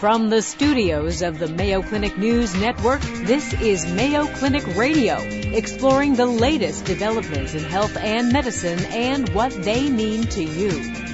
From the studios of the Mayo Clinic News Network, this is Mayo Clinic Radio, exploring the latest developments in health and medicine and what they mean to you.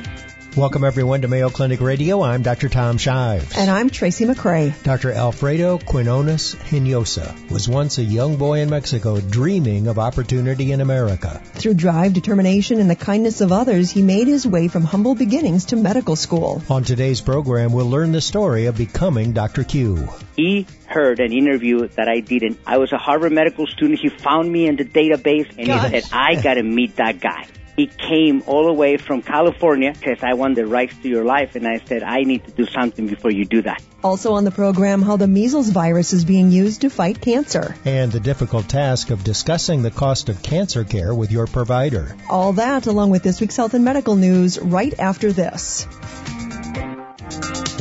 Welcome everyone to Mayo Clinic Radio. I'm Dr. Tom Shives. And I'm Tracy McCray. Dr. Alfredo Quinones Hinojosa was once a young boy in Mexico dreaming of opportunity in America. Through drive, determination, and the kindness of others, he made his way from humble beginnings to medical school. On today's program, we'll learn the story of becoming Dr. Q. He heard an interview that I did, and I was a Harvard medical student. He found me in the database, and Gosh. he said, I got to meet that guy. He came all the way from California because I want the rights to your life. And I said, I need to do something before you do that. Also on the program, how the measles virus is being used to fight cancer. And the difficult task of discussing the cost of cancer care with your provider. All that along with this week's health and medical news right after this.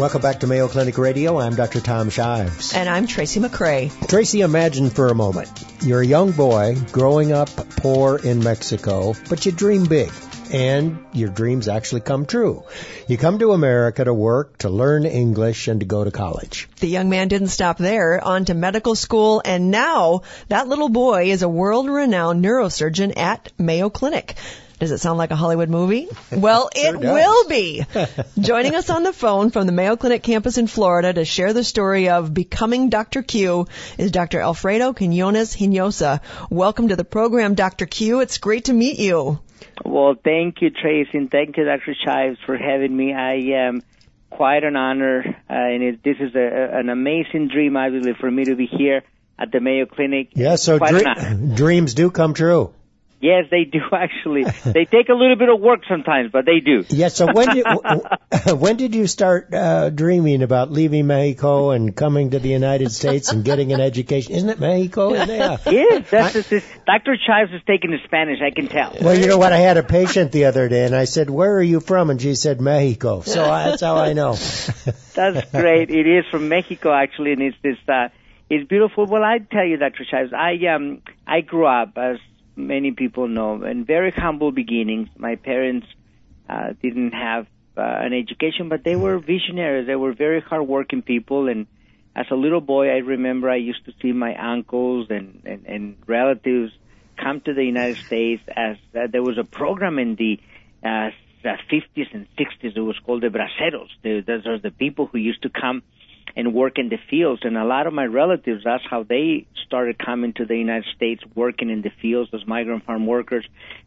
Welcome back to Mayo Clinic Radio. I'm Dr. Tom Shives. And I'm Tracy McCray. Tracy, imagine for a moment. You're a young boy growing up poor in Mexico, but you dream big. And your dreams actually come true. You come to America to work, to learn English, and to go to college. The young man didn't stop there, on to medical school, and now that little boy is a world-renowned neurosurgeon at Mayo Clinic. Does it sound like a Hollywood movie? Well, sure it will be. Joining us on the phone from the Mayo Clinic campus in Florida to share the story of becoming Dr. Q is Dr. Alfredo Quinones Hinojosa. Welcome to the program, Dr. Q. It's great to meet you. Well, thank you, Tracy, and thank you, Dr. Shives, for having me. I am quite an honor, uh, and it, this is a, an amazing dream, obviously, for me to be here at the Mayo Clinic. Yeah, so dre- dreams do come true. Yes, they do actually. they take a little bit of work sometimes, but they do. Yeah. So when did when did you start uh, dreaming about leaving Mexico and coming to the United States and getting an education? Isn't it Mexico? Yeah. yes, that's I, this, Dr. Shives is taking the Spanish. I can tell. Well, you know what? I had a patient the other day, and I said, "Where are you from?" And she said, "Mexico." So that's how I know. that's great. It is from Mexico actually, and it's this. Uh, it's beautiful. Well, I tell you, Dr. Shives, I um I grew up as many people know, in very humble beginnings. My parents uh, didn't have uh, an education, but they were visionaries. They were very hardworking people. And as a little boy, I remember I used to see my uncles and, and, and relatives come to the United States as uh, there was a program in the uh, 50s and 60s. It was called the Braceros. The, those are the people who used to come and work in the fields. And a lot of my relatives, that's how they started coming to the United States, working in the fields as migrant farm workers.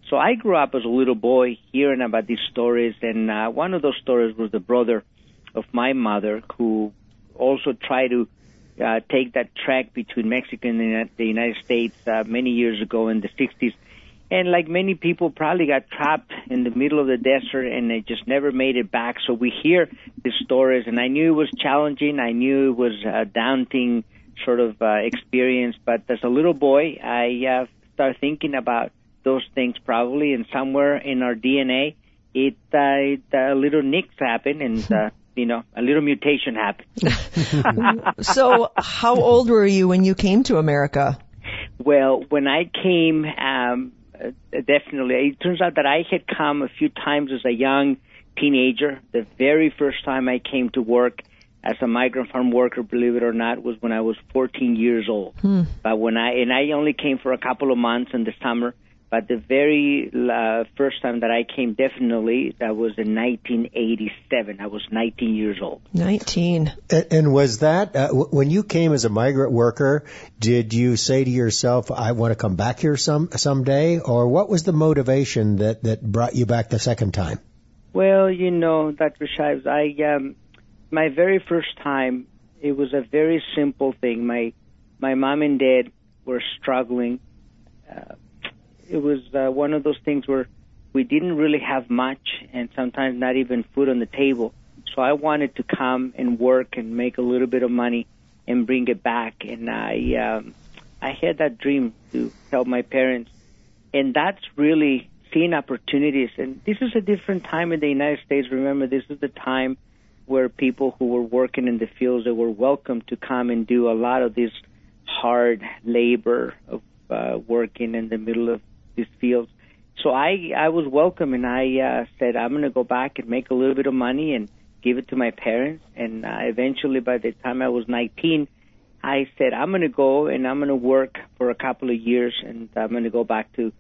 So I grew up as a little boy hearing about these stories, and uh, one of those stories was the brother of my mother who also tried to uh, take that track between Mexico and the United States uh, many years ago in the 60s and like many people probably got trapped in the middle of the desert and they just never made it back so we hear these stories and i knew it was challenging i knew it was a daunting sort of uh, experience but as a little boy i uh, started thinking about those things probably and somewhere in our dna it, uh, it uh, little nicks happened and uh, you know, a little mutation happened. so, how old were you when you came to America? Well, when I came, um, uh, definitely. It turns out that I had come a few times as a young teenager. The very first time I came to work as a migrant farm worker, believe it or not, was when I was 14 years old. Hmm. But when I and I only came for a couple of months in the summer. But the very uh, first time that I came, definitely, that was in 1987. I was 19 years old. 19. And, and was that, uh, w- when you came as a migrant worker, did you say to yourself, I want to come back here some someday? Or what was the motivation that, that brought you back the second time? Well, you know, Dr. Shives, I, um, my very first time, it was a very simple thing. My, my mom and dad were struggling. Uh, it was uh, one of those things where we didn't really have much and sometimes not even food on the table. So I wanted to come and work and make a little bit of money and bring it back. And I, um, I had that dream to help my parents. And that's really seeing opportunities. And this is a different time in the United States. Remember, this is the time where people who were working in the fields, they were welcome to come and do a lot of this hard labor of uh, working in the middle of these field. So I I was welcome and I uh, said I'm going to go back and make a little bit of money and give it to my parents. And uh, eventually, by the time I was 19, I said, I'm going to go and I'm going to work for a couple of years and I'm going to go back to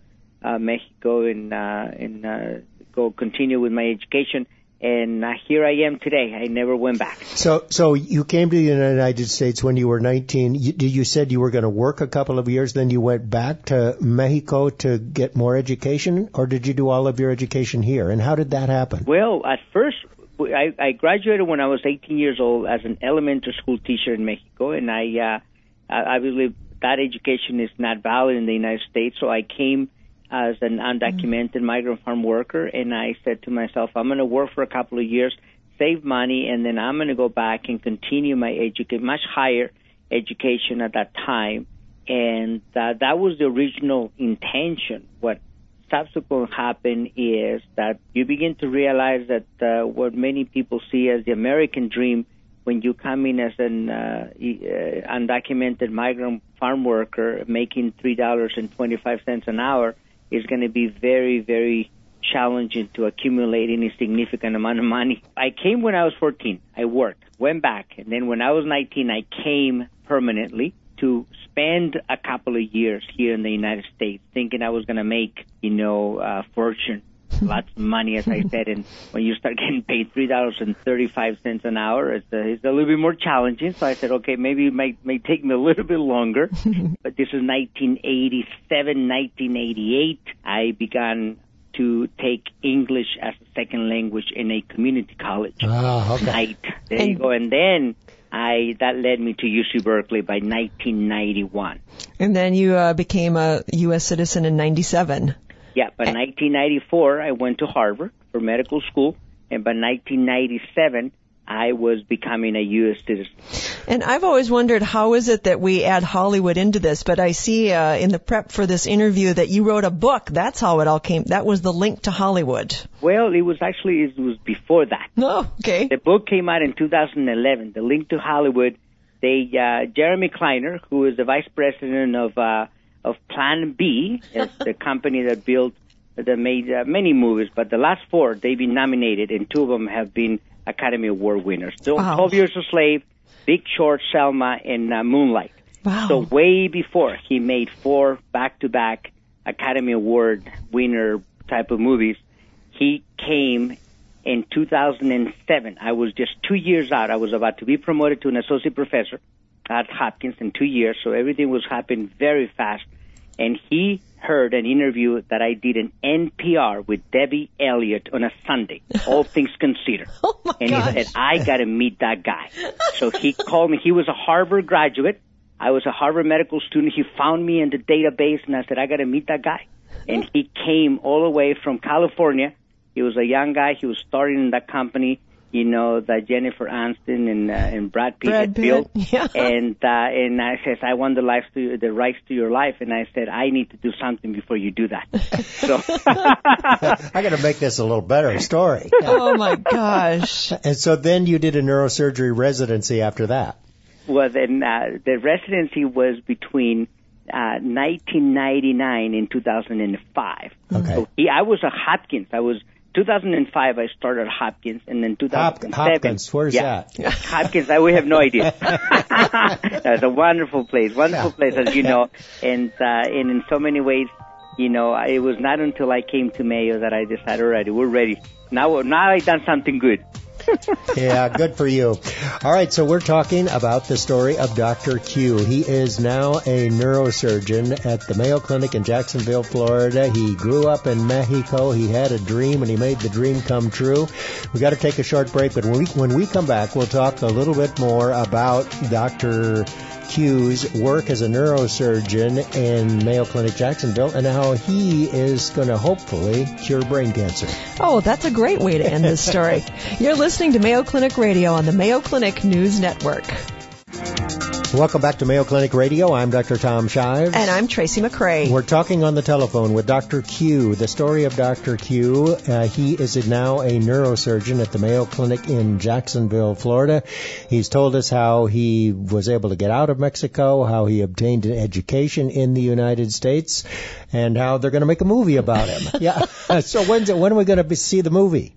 uh, Mexico and, uh, and uh, go continue with my education and uh, here I am today. I never went back. So, so you came to the United States when you were 19. You, you said you were going to work a couple of years, then you went back to Mexico to get more education, or did you do all of your education here? And how did that happen? Well, at first, I, I graduated when I was 18 years old as an elementary school teacher in Mexico, and I, uh, obviously that education is not valid in the United States, so I came as an undocumented mm-hmm. migrant farm worker, and I said to myself, I'm going to work for a couple of years, save money, and then I'm going to go back and continue my education, much higher education at that time. And uh, that was the original intention. What subsequently happened is that you begin to realize that uh, what many people see as the American dream when you come in as an uh, uh, undocumented migrant farm worker making three dollars and twenty five cents an hour is going to be very, very challenging to accumulate any significant amount of money. I came when I was 14. I worked, went back, and then when I was 19, I came permanently to spend a couple of years here in the United States, thinking I was going to make, you know, a fortune, lots of money, as I said. And when you start getting paid three dollars and thirty-five cents an hour, it's a, it's a little bit more challenging. So I said, okay, maybe it might may take me a little bit longer. but this is 1987, 1988. I began to take English as a second language in a community college. Oh, okay. Right. There and, you go. And then I that led me to UC Berkeley by 1991. And then you uh, became a U.S. citizen in 97. Yeah, by 1994 I went to Harvard for medical school, and by 1997 I was becoming a U.S. citizen. And I've always wondered how is it that we add Hollywood into this, but I see uh, in the prep for this interview that you wrote a book. That's how it all came. That was the link to Hollywood. Well, it was actually it was before that. Oh, okay. The book came out in 2011. The link to Hollywood. They uh, Jeremy Kleiner, who is the vice president of uh, of Plan B, the company that built that made uh, many movies, but the last four they've been nominated, and two of them have been Academy Award winners. So, wow. 12 Years a Slave, Big Short, Selma, and uh, Moonlight. Wow. So way before he made four back-to-back Academy Award winner type of movies, he came in 2007. I was just two years out. I was about to be promoted to an associate professor at Hopkins in two years, so everything was happening very fast. And he heard an interview that I did in NPR with Debbie Elliott on a Sunday, all things considered. Oh my and gosh. he said, I gotta meet that guy. so he called me. He was a Harvard graduate. I was a Harvard medical student. He found me in the database and I said, I gotta meet that guy. And he came all the way from California. He was a young guy. He was starting in that company you know, that Jennifer Aniston and uh, and Brad Pitt Brad had Pitt. built. Yeah. And uh, and I says, I want the life to the rights to your life, and I said, I need to do something before you do that. so I got to make this a little better story. oh my gosh! And so then you did a neurosurgery residency after that. Well, then uh, the residency was between uh, 1999 and 2005. Okay. So he, I was a Hopkins. I was 2005, I started Hopkins, and then 2007. Hopkins, where's yeah, that? Hopkins, I, we have no idea. That's a wonderful place, wonderful Yeah. place, as you know, and uh, and in so many ways, you know, it was not until I came to Mayo that I decided, alright, we're ready. Now, now I've done something good. yeah, good for you. All right, so we're talking about the story of Dr. Q. He is now a neurosurgeon at the Mayo Clinic in Jacksonville, Florida. He grew up in Mexico. He had a dream and he made the dream come true. We got to take a short break, but when we, when we come back, we'll talk a little bit more about Dr. Q's work as a neurosurgeon in Mayo Clinic Jacksonville and how he is going to hopefully cure brain cancer. Oh, that's a great way to end this story. You're listening to Mayo Clinic Radio on the Mayo Clinic News Network. Welcome back to Mayo Clinic Radio. I'm Dr. Tom Shives. And I'm Tracy McCray. We're talking on the telephone with Dr. Q. The story of Dr. Q. Uh, he is now a neurosurgeon at the Mayo Clinic in Jacksonville, Florida. He's told us how he was able to get out of Mexico, how he obtained an education in the United States, and how they're going to make a movie about him. yeah. So when's it, when are we going to see the movie?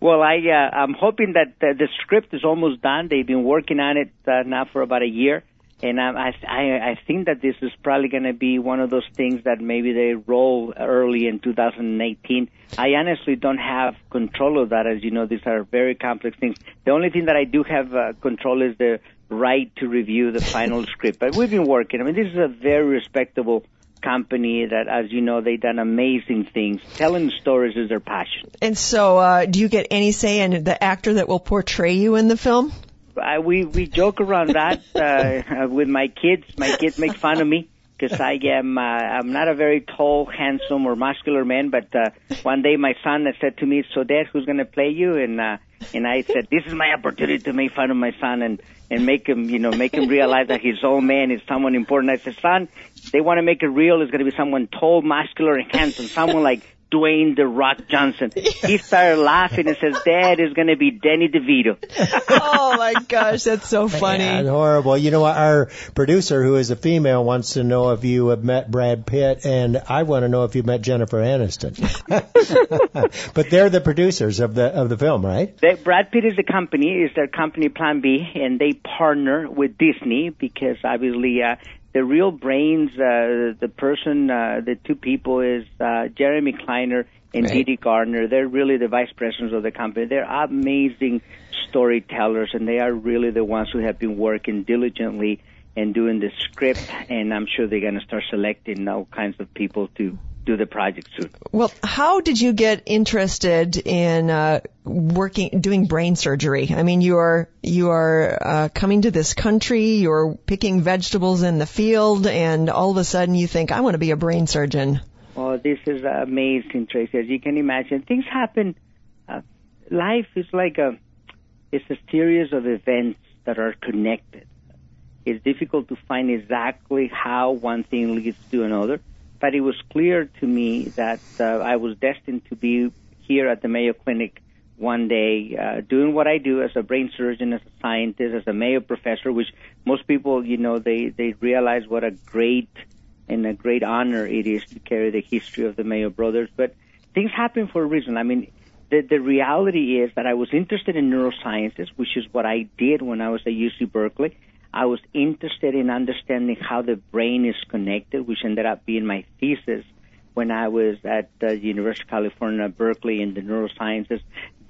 Well, I uh, I'm hoping that uh, the script is almost done. They've been working on it uh, now for about a year, and I I I think that this is probably going to be one of those things that maybe they roll early in 2018. I honestly don't have control of that, as you know. These are very complex things. The only thing that I do have uh, control is the right to review the final script. But we've been working. I mean, this is a very respectable company that, as you know, they've done amazing things. Telling stories is their passion. And so, uh, do you get any say in the actor that will portray you in the film? I, we we joke around that uh, with my kids. My kids make fun of me because I am uh, I'm not a very tall, handsome, or muscular man. But uh, one day my son said to me, "So, Dad, who's going to play you?" And uh, and I said, "This is my opportunity to make fun of my son and and make him, you know, make him realize that his old man is someone important." I said, "Son, they want to make it real. It's going to be someone tall, muscular, and handsome. Someone like Dwayne the Rock Johnson. He started laughing and says, Dad is going to be Danny DeVito. oh my gosh, that's so funny. Man, horrible. You know, our producer, who is a female, wants to know if you have met Brad Pitt, and I want to know if you've met Jennifer Aniston. but they're the producers of the of the film, right? They, Brad Pitt is the company, is their company Plan B, and they partner with Disney because obviously uh, the real brains, uh, the person, uh, the two people is uh, Jeremy Kleiner and right. Dede Gardner. They're really the vice presidents of the company. They're amazing storytellers, and they are really the ones who have been working diligently and doing the script. And I'm sure they're going to start selecting all kinds of people to do the project soon. Well, how did you get interested in uh, working, doing brain surgery? I mean, you are you are uh, coming to this country, you're picking vegetables in the field, and all of a sudden you think, I want to be a brain surgeon. Oh, this is amazing, Tracy. As you can imagine, things happen. Uh, life is like a it's a series of events that are connected. It's difficult to find exactly how one thing leads to another but it was clear to me that uh, I was destined to be here at the Mayo Clinic one day, uh, doing what I do as a brain surgeon, as a scientist, as a Mayo professor, which most people, you know, they, they realize what a great and a great honor it is to carry the history of the Mayo brothers. But things happen for a reason. I mean, the, the reality is that I was interested in neurosciences, which is what I did when I was at UC Berkeley. I was interested in understanding how the brain is connected, which ended up being my thesis when I was at the University of California, Berkeley in the neurosciences,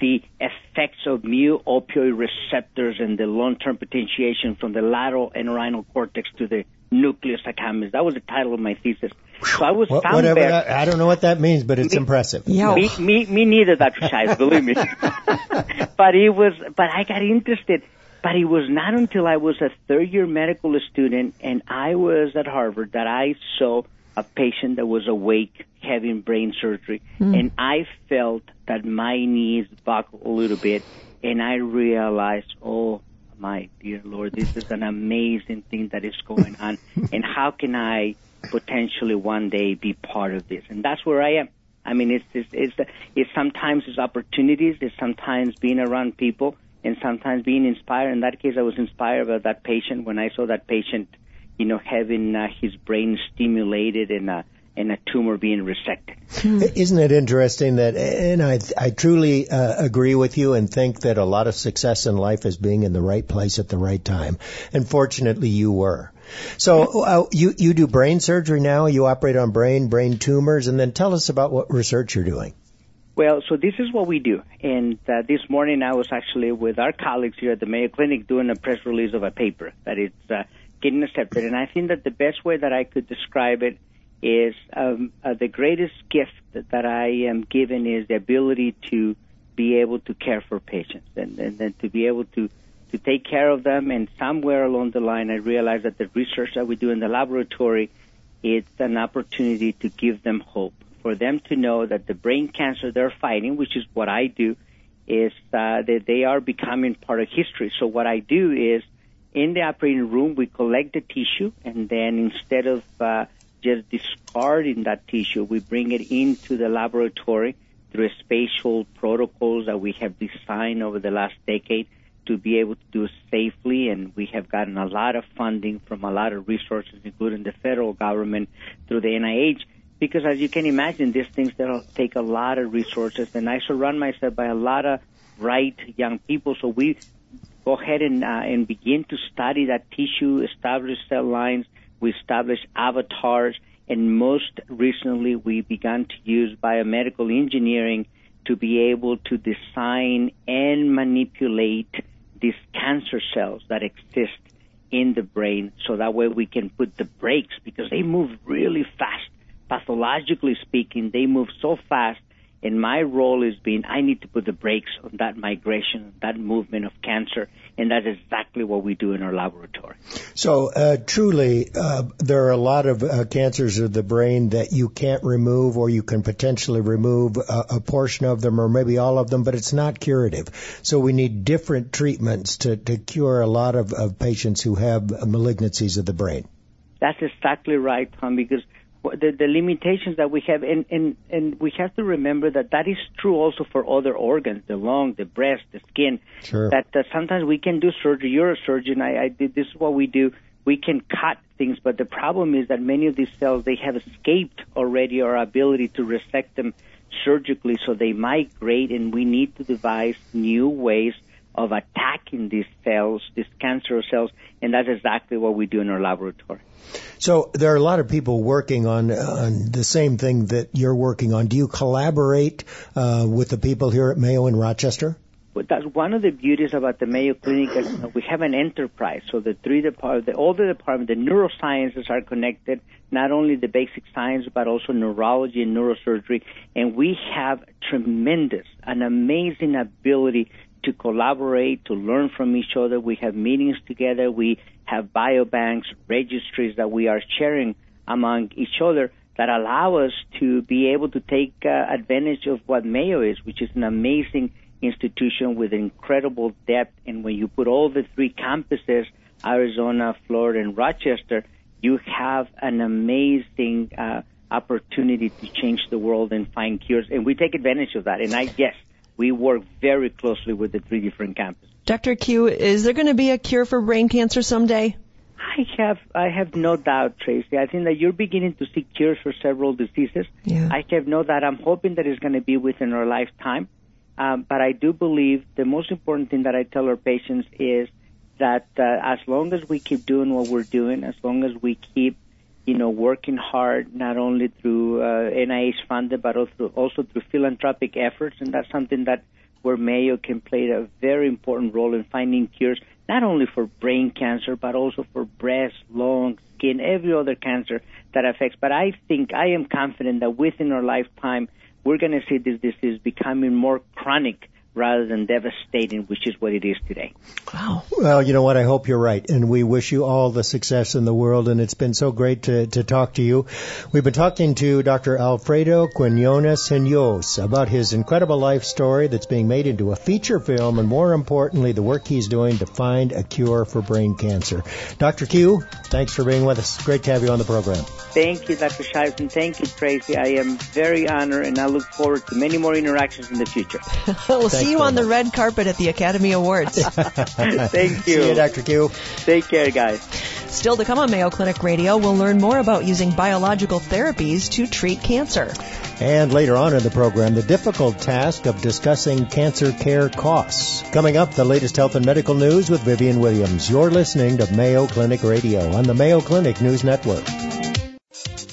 the effects of mu opioid receptors and the long-term potentiation from the lateral and entorhinal cortex to the nucleus accumbens. That was the title of my thesis. So I was found Whatever there. That, I don't know what that means, but it's me, impressive. Yeah. Me, me, me neither, Dr. Shives, believe me. but it was, but I got interested but it was not until I was a third year medical student and I was at Harvard that I saw a patient that was awake having brain surgery. Mm. And I felt that my knees buckled a little bit and I realized, oh my dear Lord, this is an amazing thing that is going on. and how can I potentially one day be part of this? And that's where I am. I mean, it's, it's, it's, it's sometimes it's opportunities, it's sometimes being around people and sometimes being inspired. In that case, I was inspired by that patient when I saw that patient, you know, having uh, his brain stimulated and uh, and a tumor being resected. Isn't it interesting that, and I, I truly uh, agree with you and think that a lot of success in life is being in the right place at the right time. And fortunately, you were. So uh, you you do brain surgery now. You operate on brain brain tumors, and then tell us about what research you're doing. Well, so this is what we do. And uh, this morning I was actually with our colleagues here at the Mayo Clinic doing a press release of a paper that is uh, getting accepted. And I think that the best way that I could describe it is um, uh, the greatest gift that, I am given is the ability to be able to care for patients and, and, and to be able to to take care of them. And somewhere along the line, I realized that the research that we do in the laboratory, it's an opportunity to give them hope for them to know that the brain cancer they're fighting, which is what I do, is uh, that they are becoming part of history. So what I do is in the operating room, we collect the tissue, and then instead of uh, just discarding that tissue, we bring it into the laboratory through spatial protocols that we have designed over the last decade to be able to do safely. And we have gotten a lot of funding from a lot of resources, including the federal government through the NIH because as you can imagine, these things that'll take a lot of resources, and I surround myself by a lot of bright young people. So we go ahead and, uh, and begin to study that tissue, establish cell lines. We establish avatars, and most recently we began to use biomedical engineering to be able to design and manipulate these cancer cells that exist in the brain so that way we can put the brakes because they move really fast. Pathologically speaking, they move so fast and my role is being I need to put the brakes on that migration, that movement of cancer, and that's exactly what we do in our laboratory. So, uh, truly, uh, there are a lot of uh, cancers of the brain that you can't remove, or you can potentially remove a, a, portion of them, or maybe all of them, but it's not curative. So, we need different treatments to, to cure a lot of, of patients who have malignancies of the brain. That's exactly right, Tom, because the, the limitations that we have, and, and, and we have to remember that that is true also for other organs, the lung, the breast, the skin. Sure. That uh, sometimes we can do surgery. You're a surgeon. I, I did. This is what we do. We can cut things, but the problem is that many of these cells they have escaped already our ability to resect them surgically, so they migrate, and we need to devise new ways of attacking these cells, these cancer cells, and that's exactly what we do in our laboratory. So there are a lot of people working on, on the same thing that you're working on. Do you collaborate uh, with the people here at Mayo in Rochester? That's one of the beauties about the Mayo Clinic is you know, we have an enterprise. So the three departments, all the departments, the neurosciences are connected, not only the basic science, but also neurology and neurosurgery. And we have tremendous, an amazing ability to collaborate, to learn from each other. We have meetings together. We have biobanks, registries that we are sharing among each other that allow us to be able to take uh, advantage of what Mayo is, which is an amazing institution with incredible depth. And when you put all the three campuses, Arizona, Florida, and Rochester, you have an amazing uh, opportunity to change the world and find cures. And we take advantage of that. And I, yes, we work very closely with the three different campuses. Dr. Q, is there going to be a cure for brain cancer someday? I have I have no doubt, Tracy. I think that you're beginning to see cures for several diseases. Yeah. I have no doubt. I'm hoping that it's going to be within our lifetime. Um, but I do believe the most important thing that I tell our patients is that uh, as long as we keep doing what we're doing, as long as we keep you know, working hard not only through uh, NIH funded, but also also through philanthropic efforts, and that's something that where Mayo can play a very important role in finding cures, not only for brain cancer, but also for breast, lung, skin, every other cancer that affects. But I think I am confident that within our lifetime, we're going to see this disease becoming more chronic rather than devastating, which is what it is today. Wow. Well, you know what? I hope you're right. And we wish you all the success in the world. And it's been so great to, to talk to you. We've been talking to Dr. Alfredo Quinones Hinojosa about his incredible life story that's being made into a feature film and more importantly, the work he's doing to find a cure for brain cancer. Dr. Q, thanks for being with us. Great to have you on the program. Thank you, Dr. Shives, and thank you, Tracy. I am very honored and I look forward to many more interactions in the future. we'll see you on the red carpet at the Academy Awards. Thank you. See you, Dr. Q. Take care, guys. Still to come on Mayo Clinic Radio, we'll learn more about using biological therapies to treat cancer. And later on in the program, the difficult task of discussing cancer care costs. Coming up, the latest health and medical news with Vivian Williams. You're listening to Mayo Clinic Radio on the Mayo Clinic News Network.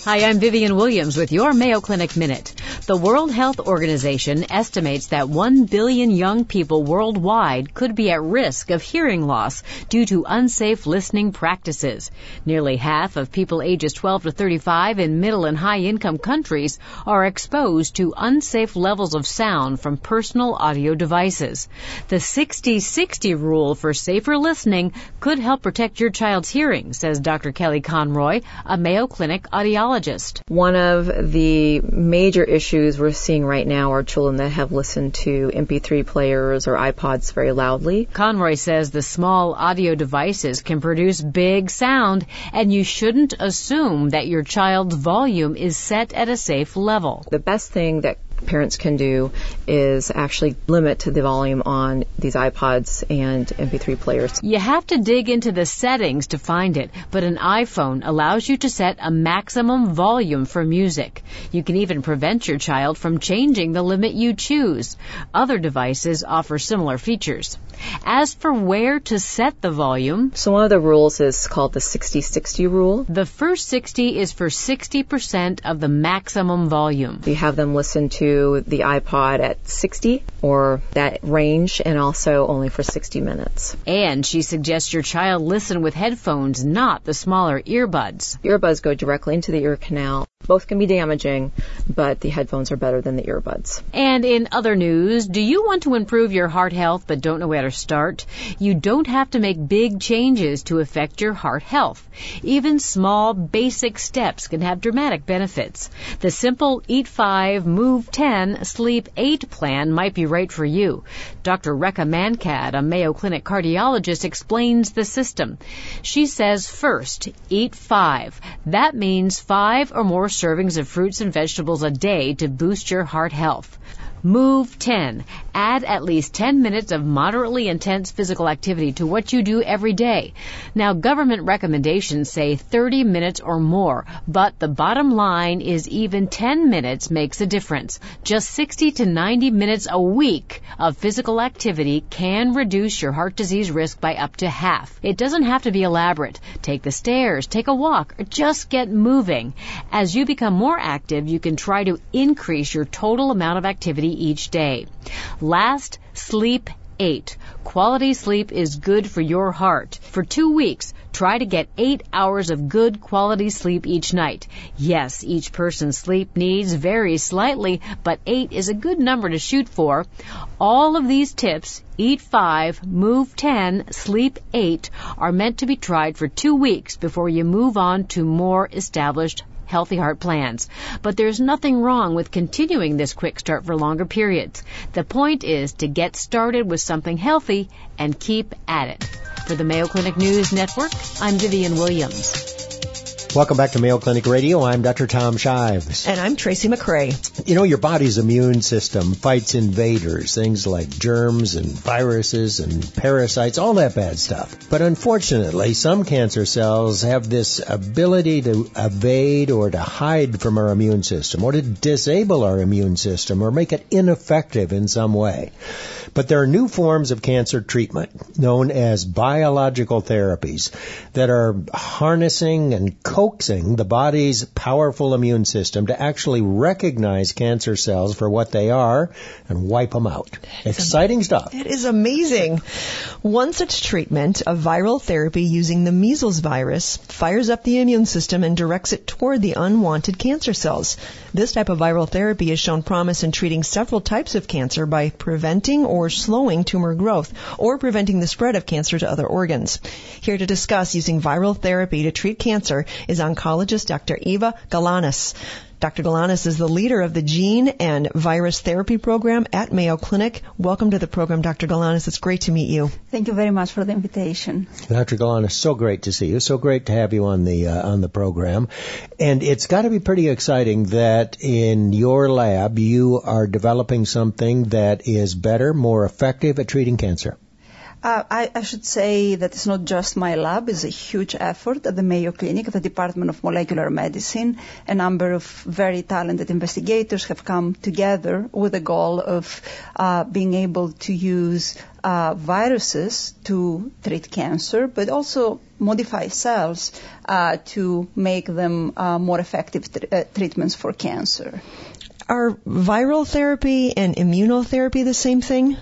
Hi, I'm Vivian Williams with your Mayo Clinic Minute. The World Health Organization estimates that 1 billion young people worldwide could be at risk of hearing loss due to unsafe listening practices. Nearly half of people ages 12 to 35 in middle and high income countries are exposed to unsafe levels of sound from personal audio devices. The 60-60 rule for safer listening could help protect your child's hearing, says Dr. Kelly Conroy, a Mayo Clinic audiologist. One of the major issues issues we're seeing right now are children that have listened to MP3 players or iPods very loudly. Conroy says the small audio devices can produce big sound, and you shouldn't assume that your child's volume is set at a safe level. The best thing that parents can do is actually limit the volume on these iPods and MP3 players. You have to dig into the settings to find it, but an iPhone allows you to set a maximum volume for music. You can even prevent your child from changing the limit you choose. Other devices offer similar features. As for where to set the volume, So one of the rules is called the 60-60 rule. the first 60 is for 60% of the maximum volume. You have them listen to the iPod at 60 or that range and also only for 60 minutes. And she suggests your child listen with headphones, not the smaller earbuds. Earbuds go directly into the ear canal. Both can be damaging, but the headphones are better than the earbuds. And in other news, do you want to improve your heart health but don't know where to start? You don't have to make big changes to affect your heart health. Even small, basic steps can have dramatic benefits. The simple Eat 5, Move 10, Sleep 8 plan might be right for you. Dr. Rekha Mankad, a Mayo Clinic cardiologist, explains the system. She says first, eat 5. That means 5 or more servings of fruits and vegetables a day to boost your heart health. Move 10. Add at least 10 minutes of moderately intense physical activity to what you do every day. Now, government recommendations say 30 minutes or more, but the bottom line is even 10 minutes makes a difference. Just 60 to 90 minutes a week of physical activity can reduce your heart disease risk by up to half. It doesn't have to be elaborate. Take the stairs, take a walk, or just get moving. As you become more active, you can try to increase your total amount of activity each day. Last, sleep 8. Quality sleep is good for your heart. For two weeks, try to get 8 hours of good quality sleep each night. Yes, each person's sleep needs vary slightly, but 8 is a good number to shoot for. All of these tips, eat 5, move 10, sleep 8, are meant to be tried for two weeks before you move on to more established healthy heart plans. But there's nothing wrong with continuing this quick start for longer periods. The point is to get started with something healthy and keep at it. For the Mayo Clinic News Network, I'm Vivian Williams. Welcome back to Mayo Clinic Radio. I'm Dr. Tom Shives. And I'm Tracy McCray. You know, your body's immune system fights invaders, things like germs and viruses and parasites, all that bad stuff. But unfortunately, some cancer cells have this ability to evade or to hide from our immune system or to disable our immune system or make it ineffective in some way. But there are new forms of cancer treatment known as biological therapies that are harnessing and coaxing the body's powerful immune system to actually recognize cancer cells for what they are and wipe them out. Exciting stuff. It is amazing. One such treatment, a viral therapy using the measles virus, fires up the immune system and directs it toward the unwanted cancer cells. This type of viral therapy has shown promise in treating several types of cancer by preventing or slowing tumor growth or preventing the spread of cancer to other organs. Here to discuss using viral therapy to treat cancer is oncologist Dr. Eva Galanis. Dr. Galanis is the leader of the Gene and Virus Therapy Program at Mayo Clinic. Welcome to the program, Dr. Galanis. It's great to meet you. Thank you very much for the invitation. Dr. Galan, it's so great to see you. So great to have you on the uh, on the program. And it's got to be pretty exciting that in your lab you are developing something that is better, more effective at treating cancer. Uh, I, I should say that it's not just my lab, it's a huge effort at the Mayo Clinic, the Department of Molecular Medicine. A number of very talented investigators have come together with the goal of uh, being able to use uh, viruses to treat cancer, but also modify cells uh, to make them uh, more effective tr- treatments for cancer. Are viral therapy and immunotherapy the same thing?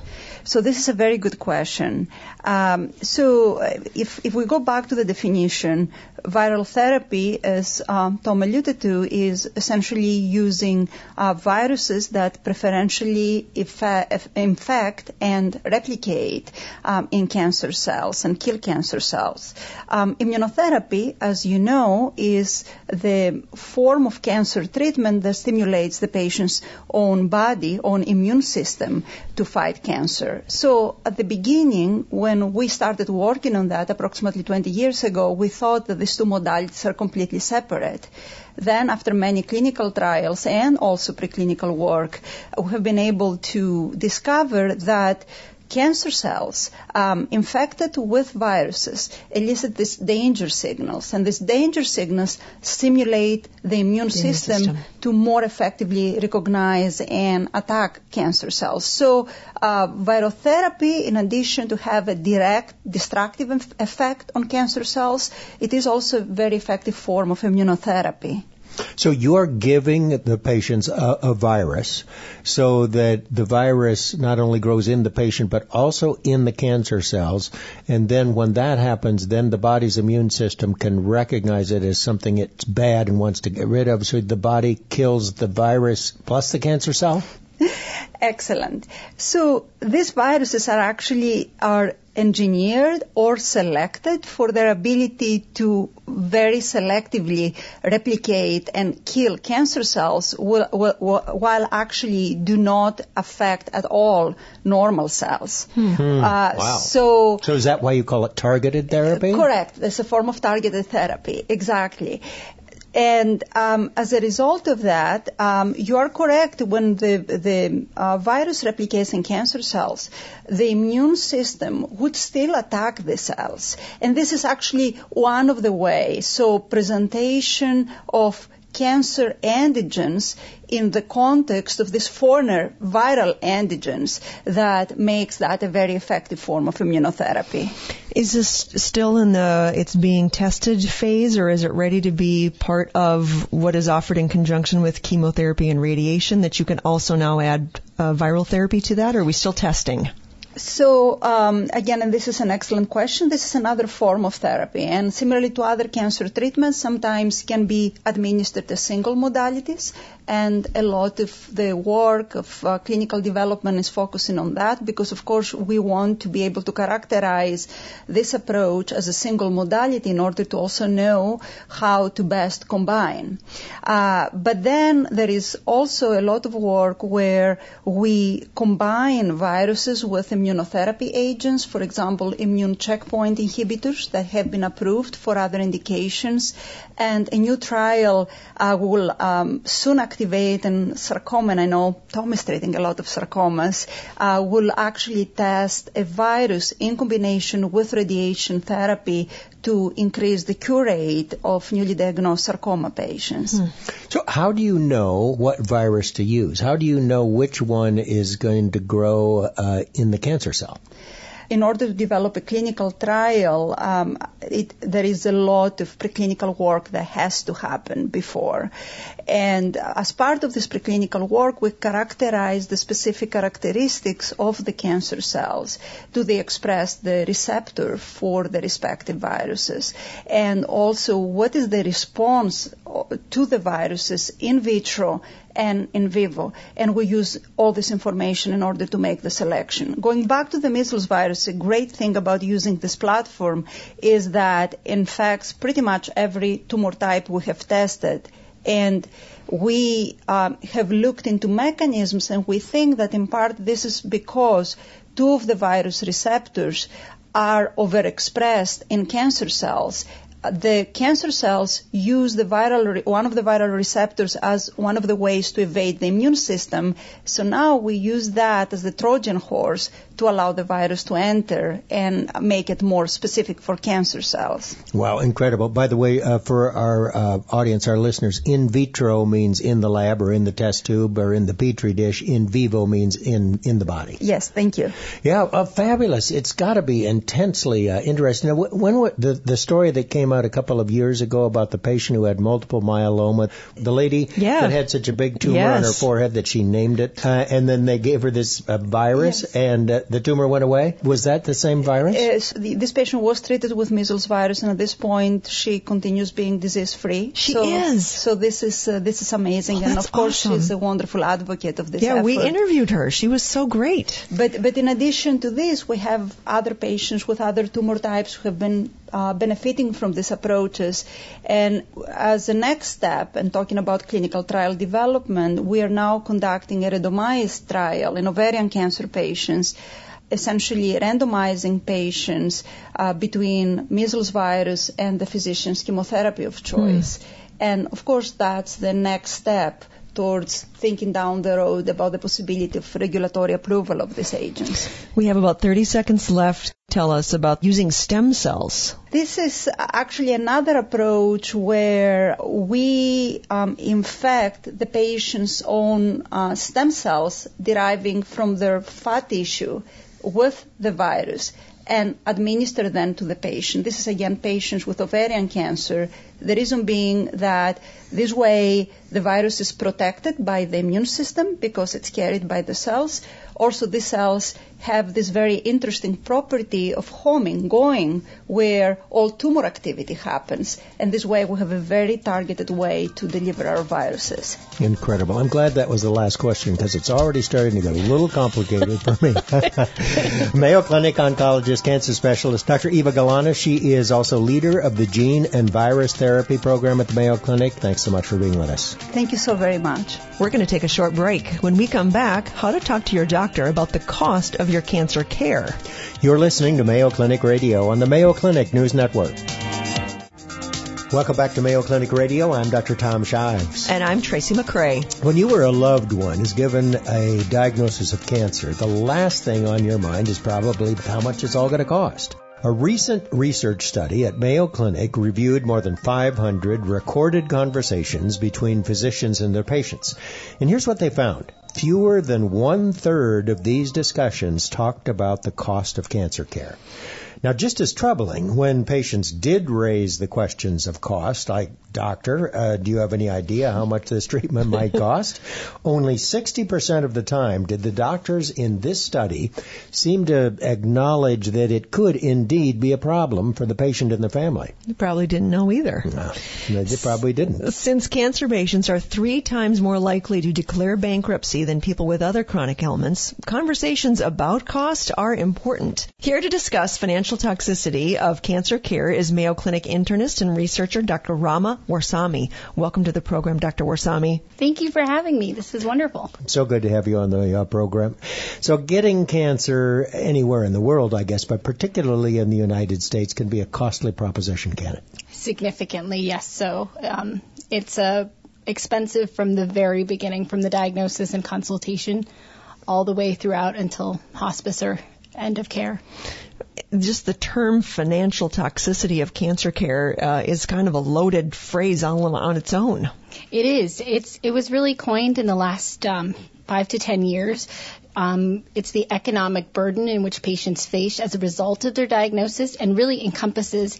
So this is a very good question. Um, so uh, if, if we go back to the definition, viral therapy, as um, Tom alluded to, is essentially using uh, viruses that preferentially effa- infect and replicate um, in cancer cells and kill cancer cells. Um, immunotherapy, as you know, is the form of cancer treatment that stimulates the patient's own body, own immune system to fight cancer. Cancer. So at the beginning, when we started working on that approximately 20 years ago, we thought that these two modalities are completely separate. Then, after many clinical trials and also preclinical work, we have been able to discover that cancer cells um, infected with viruses elicit these danger signals, and these danger signals stimulate the immune, system, system, to more effectively recognize and attack cancer cells. So, uh, virotherapy, in addition to have a direct destructive effect on cancer cells, it is also a very effective form of immunotherapy. So you're giving the patients a, a, virus so that the virus not only grows in the patient but also in the cancer cells. And then when that happens, then the body's immune system can recognize it as something it's bad and wants to get rid of. So the body kills the virus plus the cancer cell? Excellent. So these viruses are actually are engineered or selected for their ability to very selectively replicate and kill cancer cells while actually do not affect at all normal cells. Hmm. Uh, wow. So, so is that why you call it targeted therapy? Correct. It's a form of targeted therapy. Exactly. And um, as a result of that, um, you are correct. When the the uh, virus replicates in cancer cells, the immune system would still attack the cells, and this is actually one of the ways. So presentation of cancer antigens in the context of these foreigner viral antigens that makes that a very effective form of immunotherapy. Is this still in the it's being tested phase or is it ready to be part of what is offered in conjunction with chemotherapy and radiation that you can also now add uh, viral therapy to that or are we still testing? So um, again, and this is an excellent question. This is another form of therapy, and similarly to other cancer treatments, sometimes can be administered as single modalities, and a lot of the work of uh, clinical development is focusing on that because, of course, we want to be able to characterize this approach as a single modality in order to also know how to best combine. Uh, but then there is also a lot of work where we combine viruses with immunotherapy agents, for example, immune checkpoint inhibitors that have been approved for other indications, and a new trial uh, will um, soon activate in sarcoma, and I know Tom is treating a lot of sarcomas, uh, will actually test a virus in combination with radiation therapy to increase the cure rate of newly diagnosed sarcoma patients. Hmm. So how do you know what virus to use? How do you know which one is going to grow uh, in the cancer cell? In order to develop a clinical trial, um, it, there is a lot of preclinical work that has to happen before. And as part of this preclinical work, we characterize the specific characteristics of the cancer cells. Do they express the receptor for the respective viruses? And also, what is the response to the viruses in vitro and in vivo. And we use all this information in order to make the selection. Going back to the measles virus, a great thing about using this platform is that, in fact, pretty much every tumor type we have tested and we um, have looked into mechanisms and we think that in part this is because two of the virus receptors are overexpressed in cancer cells the cancer cells use the viral, one of the viral receptors as one of the ways to evade the immune system. So now we use that as the Trojan horse to allow the virus to enter and make it more specific for cancer cells. Wow, incredible. By the way, uh, for our uh, audience, our listeners, in vitro means in the lab or in the test tube or in the petri dish. In vivo means in, in the body. Yes, thank you. Yeah, uh, fabulous. It's got to be intensely uh, interesting. Now, when, when the, the story that came out a couple of years ago about the patient who had multiple myeloma, the lady yeah. that had such a big tumor yes. on her forehead that she named it, uh, and then they gave her this uh, virus yes. and the tumor went away. Was that the same virus? Uh, the, this patient was treated with measles virus, and at this point, she continues being disease free. She so, is. So this is uh, this is amazing, oh, and of course, awesome. she's a wonderful advocate of this. Yeah, effort. we interviewed her. She was so great. But but in addition to this, we have other patients with other tumor types who have been uh, benefiting from these approaches. And as a next step, and talking about clinical trial development, we are now conducting a randomized trial in ovarian cancer patients essentially randomizing patients uh, between measles virus and the physician's chemotherapy of choice. Mm. And of course, that's the next step towards thinking down the road about the possibility of regulatory approval of these agents. We have about 30 seconds left. Tell us about using stem cells. This is actually another approach where we um, infect the patient's own uh, stem cells deriving from their fat tissue with the virus and administer them to the patient. This is again patients with ovarian cancer. The reason being that this way the virus is protected by the immune system because it's carried by the cells. Also, the cells have this very interesting property of homing, going where all tumor activity happens. And this way we have a very targeted way to deliver our viruses. Incredible. I'm glad that was the last question because it's already starting to get a little complicated for me. Mayo Clinic oncologist, cancer specialist, Dr. Eva Galanis. She is also leader of the gene and virus therapy program at the Mayo Clinic. Thanks so much for being with us. Thank you so very much. We're going to take a short break. When we come back, how to talk to your doctor about the cost of your cancer care. You're listening to Mayo Clinic Radio on the Mayo Clinic News Network. Welcome back to Mayo Clinic Radio. I'm Dr. Tom Shives. And I'm Tracy McCray. When you or a loved one is given a diagnosis of cancer, the last thing on your mind is probably how much it's all going to cost. A recent research study at Mayo Clinic reviewed more than 500 recorded conversations between physicians and their patients. And here's what they found. Fewer than one third of these discussions talked about the cost of cancer care. Now, just as troubling, when patients did raise the questions of cost, like, doctor, uh, do you have any idea how much this treatment might cost? Only 60% of the time did the doctors in this study seem to acknowledge that it could indeed be a problem for the patient and the family. They probably didn't know either. No, they probably didn't. Since cancer patients are three times more likely to declare bankruptcy than people with other chronic ailments, conversations about cost are important. Here to discuss financial potential toxicity of cancer care is Mayo Clinic internist and researcher Dr. Rama Warsame. Welcome to the program, Dr. Warsame. Thank you for having me. This is wonderful. So good to have you on the uh, program. So getting cancer anywhere in the world, I guess, but particularly in the United States, can be a costly proposition, can it? Significantly, yes. So um, it's uh, expensive from the very beginning, from the diagnosis and consultation all the way throughout until hospice or end of care just the term financial toxicity of cancer care uh, is kind of a loaded phrase on, on its own. It is. It's it was really coined in the last um, five to ten years. Um, it's the economic burden in which patients face as a result of their diagnosis, and really encompasses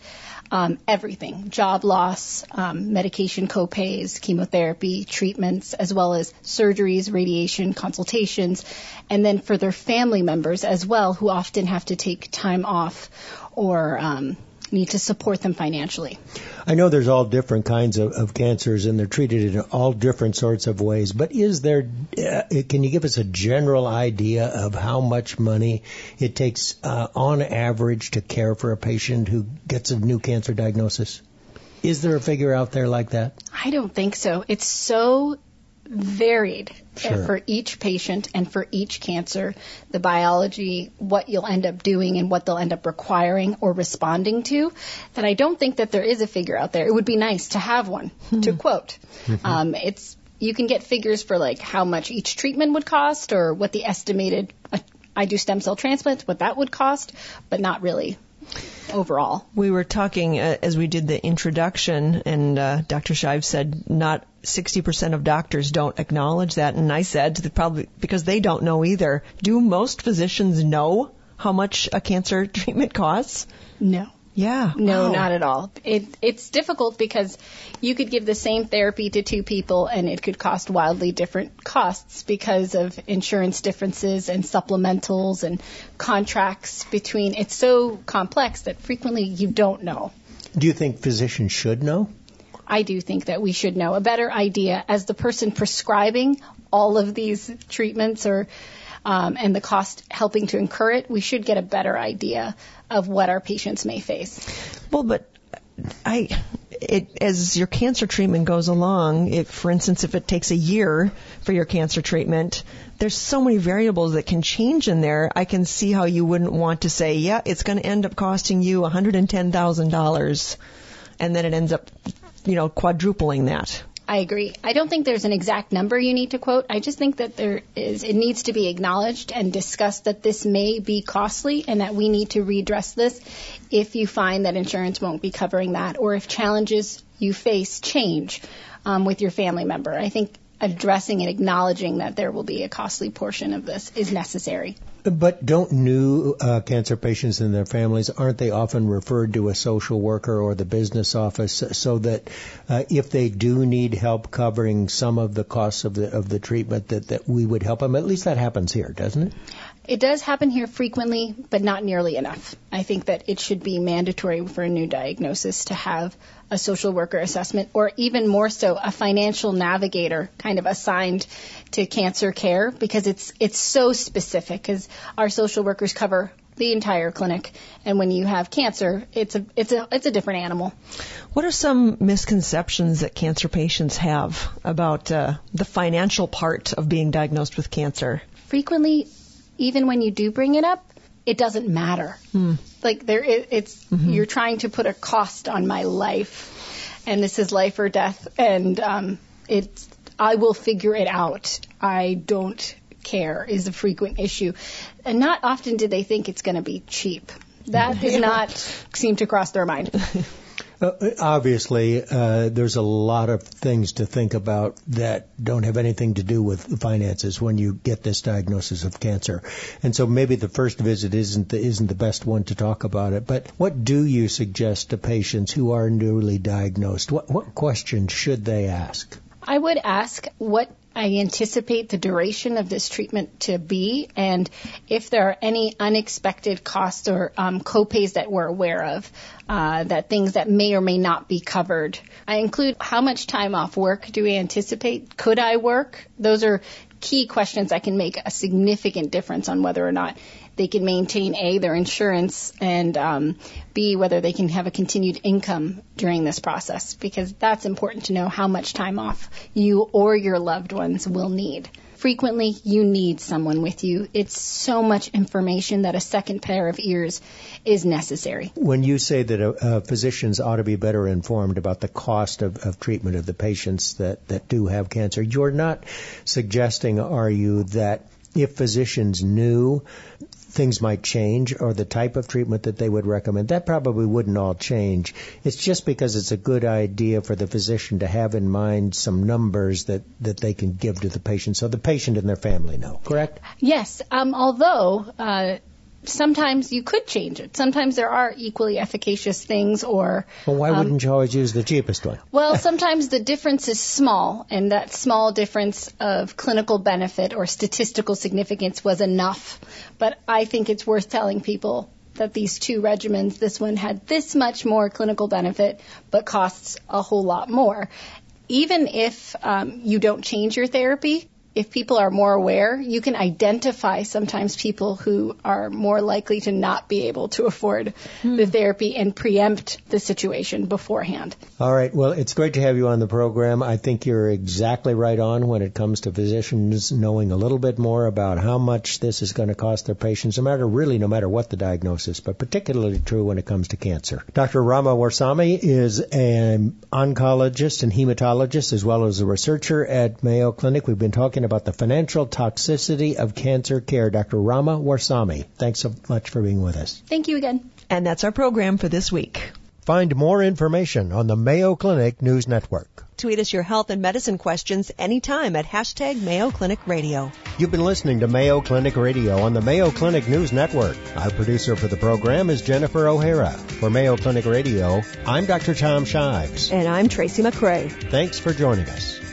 um, everything. Job loss, um, medication copays, chemotherapy, treatments, as well as surgeries, radiation, consultations, and then for their family members as well, who often have to take time off or um, need to support them financially. I know there's all different kinds of, of cancers and they're treated in all different sorts of ways, but is there, uh, can you give us a general idea of how much money it takes uh, on average to care for a patient who gets a new cancer diagnosis? Is there a figure out there like that? I don't think so. It's so varied sure. for each patient and for each cancer, the biology, what you'll end up doing and what they'll end up requiring or responding to, that I don't think that there is a figure out there. It would be nice to have one, mm-hmm. to quote. Mm-hmm. Um, it's you can get figures for like how much each treatment would cost or what the estimated uh, I do stem cell transplants, what that would cost, but not really overall. We were talking uh, as we did the introduction, and uh, Dr. Shive said not 60% of doctors don't acknowledge that, and I said probably because they don't know either. Do most physicians know how much a cancer treatment costs? No. Yeah. No, wow. not at all. It, it's difficult because you could give the same therapy to two people and it could cost wildly different costs because of insurance differences and supplementals and contracts between. It's so complex that frequently you don't know. Do you think physicians should know? I do think that we should know a better idea as the person prescribing all of these treatments or um, and the cost helping to incur it, we should get a better idea of what our patients may face. Well, but I it, as your cancer treatment goes along, if, for instance, if it takes a year for your cancer treatment, there's so many variables that can change in there. I can see how you wouldn't want to say, yeah, it's going to end up costing you $110,000, and then it ends up, you know, quadrupling that. I agree. I don't think there's an exact number you need to quote. I just think that there is, it needs to be acknowledged and discussed that this may be costly and that we need to redress this if you find that insurance won't be covering that or if challenges you face change um, with your family member. I think addressing and acknowledging that there will be a costly portion of this is necessary. But don't new uh, cancer patients and their families aren't they often referred to a social worker or the business office so that uh, if they do need help covering some of the costs of the of the treatment that that we would help them? At least that happens here, doesn't it? It does happen here frequently, but not nearly enough. I think that it should be mandatory for a new diagnosis to have a social worker assessment or even more so a financial navigator kind of assigned to cancer care because it's it's so specific because our social workers cover the entire clinic and when you have cancer it's a it's a it's a different animal. What are some misconceptions that cancer patients have about uh, the financial part of being diagnosed with cancer? Frequently even when you do bring it up, it doesn't matter. Mm. Like there, it, it's mm-hmm. you're trying to put a cost on my life, and this is life or death, and um, it's I will figure it out. I don't care is a frequent issue, and not often do they think it's going to be cheap. That does not seem to cross their mind. Uh, obviously, uh, there's a lot of things to think about that don't have anything to do with finances when you get this diagnosis of cancer, and so maybe the first visit isn't the, isn't the best one to talk about it. But what do you suggest to patients who are newly diagnosed? What what questions should they ask? I would ask what I anticipate the duration of this treatment to be, and if there are any unexpected costs or um, copays that we're aware of, uh, that things that may or may not be covered. I include how much time off work do we anticipate? Could I work? Those are key questions that can make a significant difference on whether or not they can maintain a their insurance and um, b whether they can have a continued income during this process because that's important to know how much time off you or your loved ones will need frequently you need someone with you. It's so much information that a second pair of ears is necessary. When you say that uh, uh, physicians ought to be better informed about the cost of, of treatment of the patients that, that do have cancer, you're not suggesting, are you, that if physicians knew things might change or the type of treatment that they would recommend. That probably wouldn't all change. It's just because it's a good idea for the physician to have in mind some numbers that, that they can give to the patient so the patient and their family know, correct? Yes, um, although uh, sometimes you could change it. Sometimes there are equally efficacious things or. Well, why um, wouldn't you always use the cheapest one? Well, sometimes the difference is small, and that small difference of clinical benefit or statistical significance was enough. But I think it's worth telling people that these two regimens, this one had this much more clinical benefit, but costs a whole lot more. Even if um, you don't change your therapy, if people are more aware, you can identify sometimes people who are more likely to not be able to afford hmm. the therapy and preempt the situation beforehand. All right. Well, it's great to have you on the program. I think you're exactly right on when it comes to physicians knowing a little bit more about how much this is going to cost their patients, no matter really no matter what the diagnosis, but particularly true when it comes to cancer. Dr. Rama Warsame is an oncologist and hematologist as well as a researcher at Mayo Clinic. We've been talking talking about the financial toxicity of cancer care. Dr. Rama Warsame, thanks so much for being with us. Thank you again. And that's our program for this week. Find more information on the Mayo Clinic News Network. Tweet us your health and medicine questions anytime at hashtag Mayo Clinic Radio. You've been listening to Mayo Clinic Radio on the Mayo Clinic News Network. Our producer for the program is Jennifer O'Hara. For Mayo Clinic Radio, I'm Dr. Tom Shives. And I'm Tracy McCray. Thanks for joining us.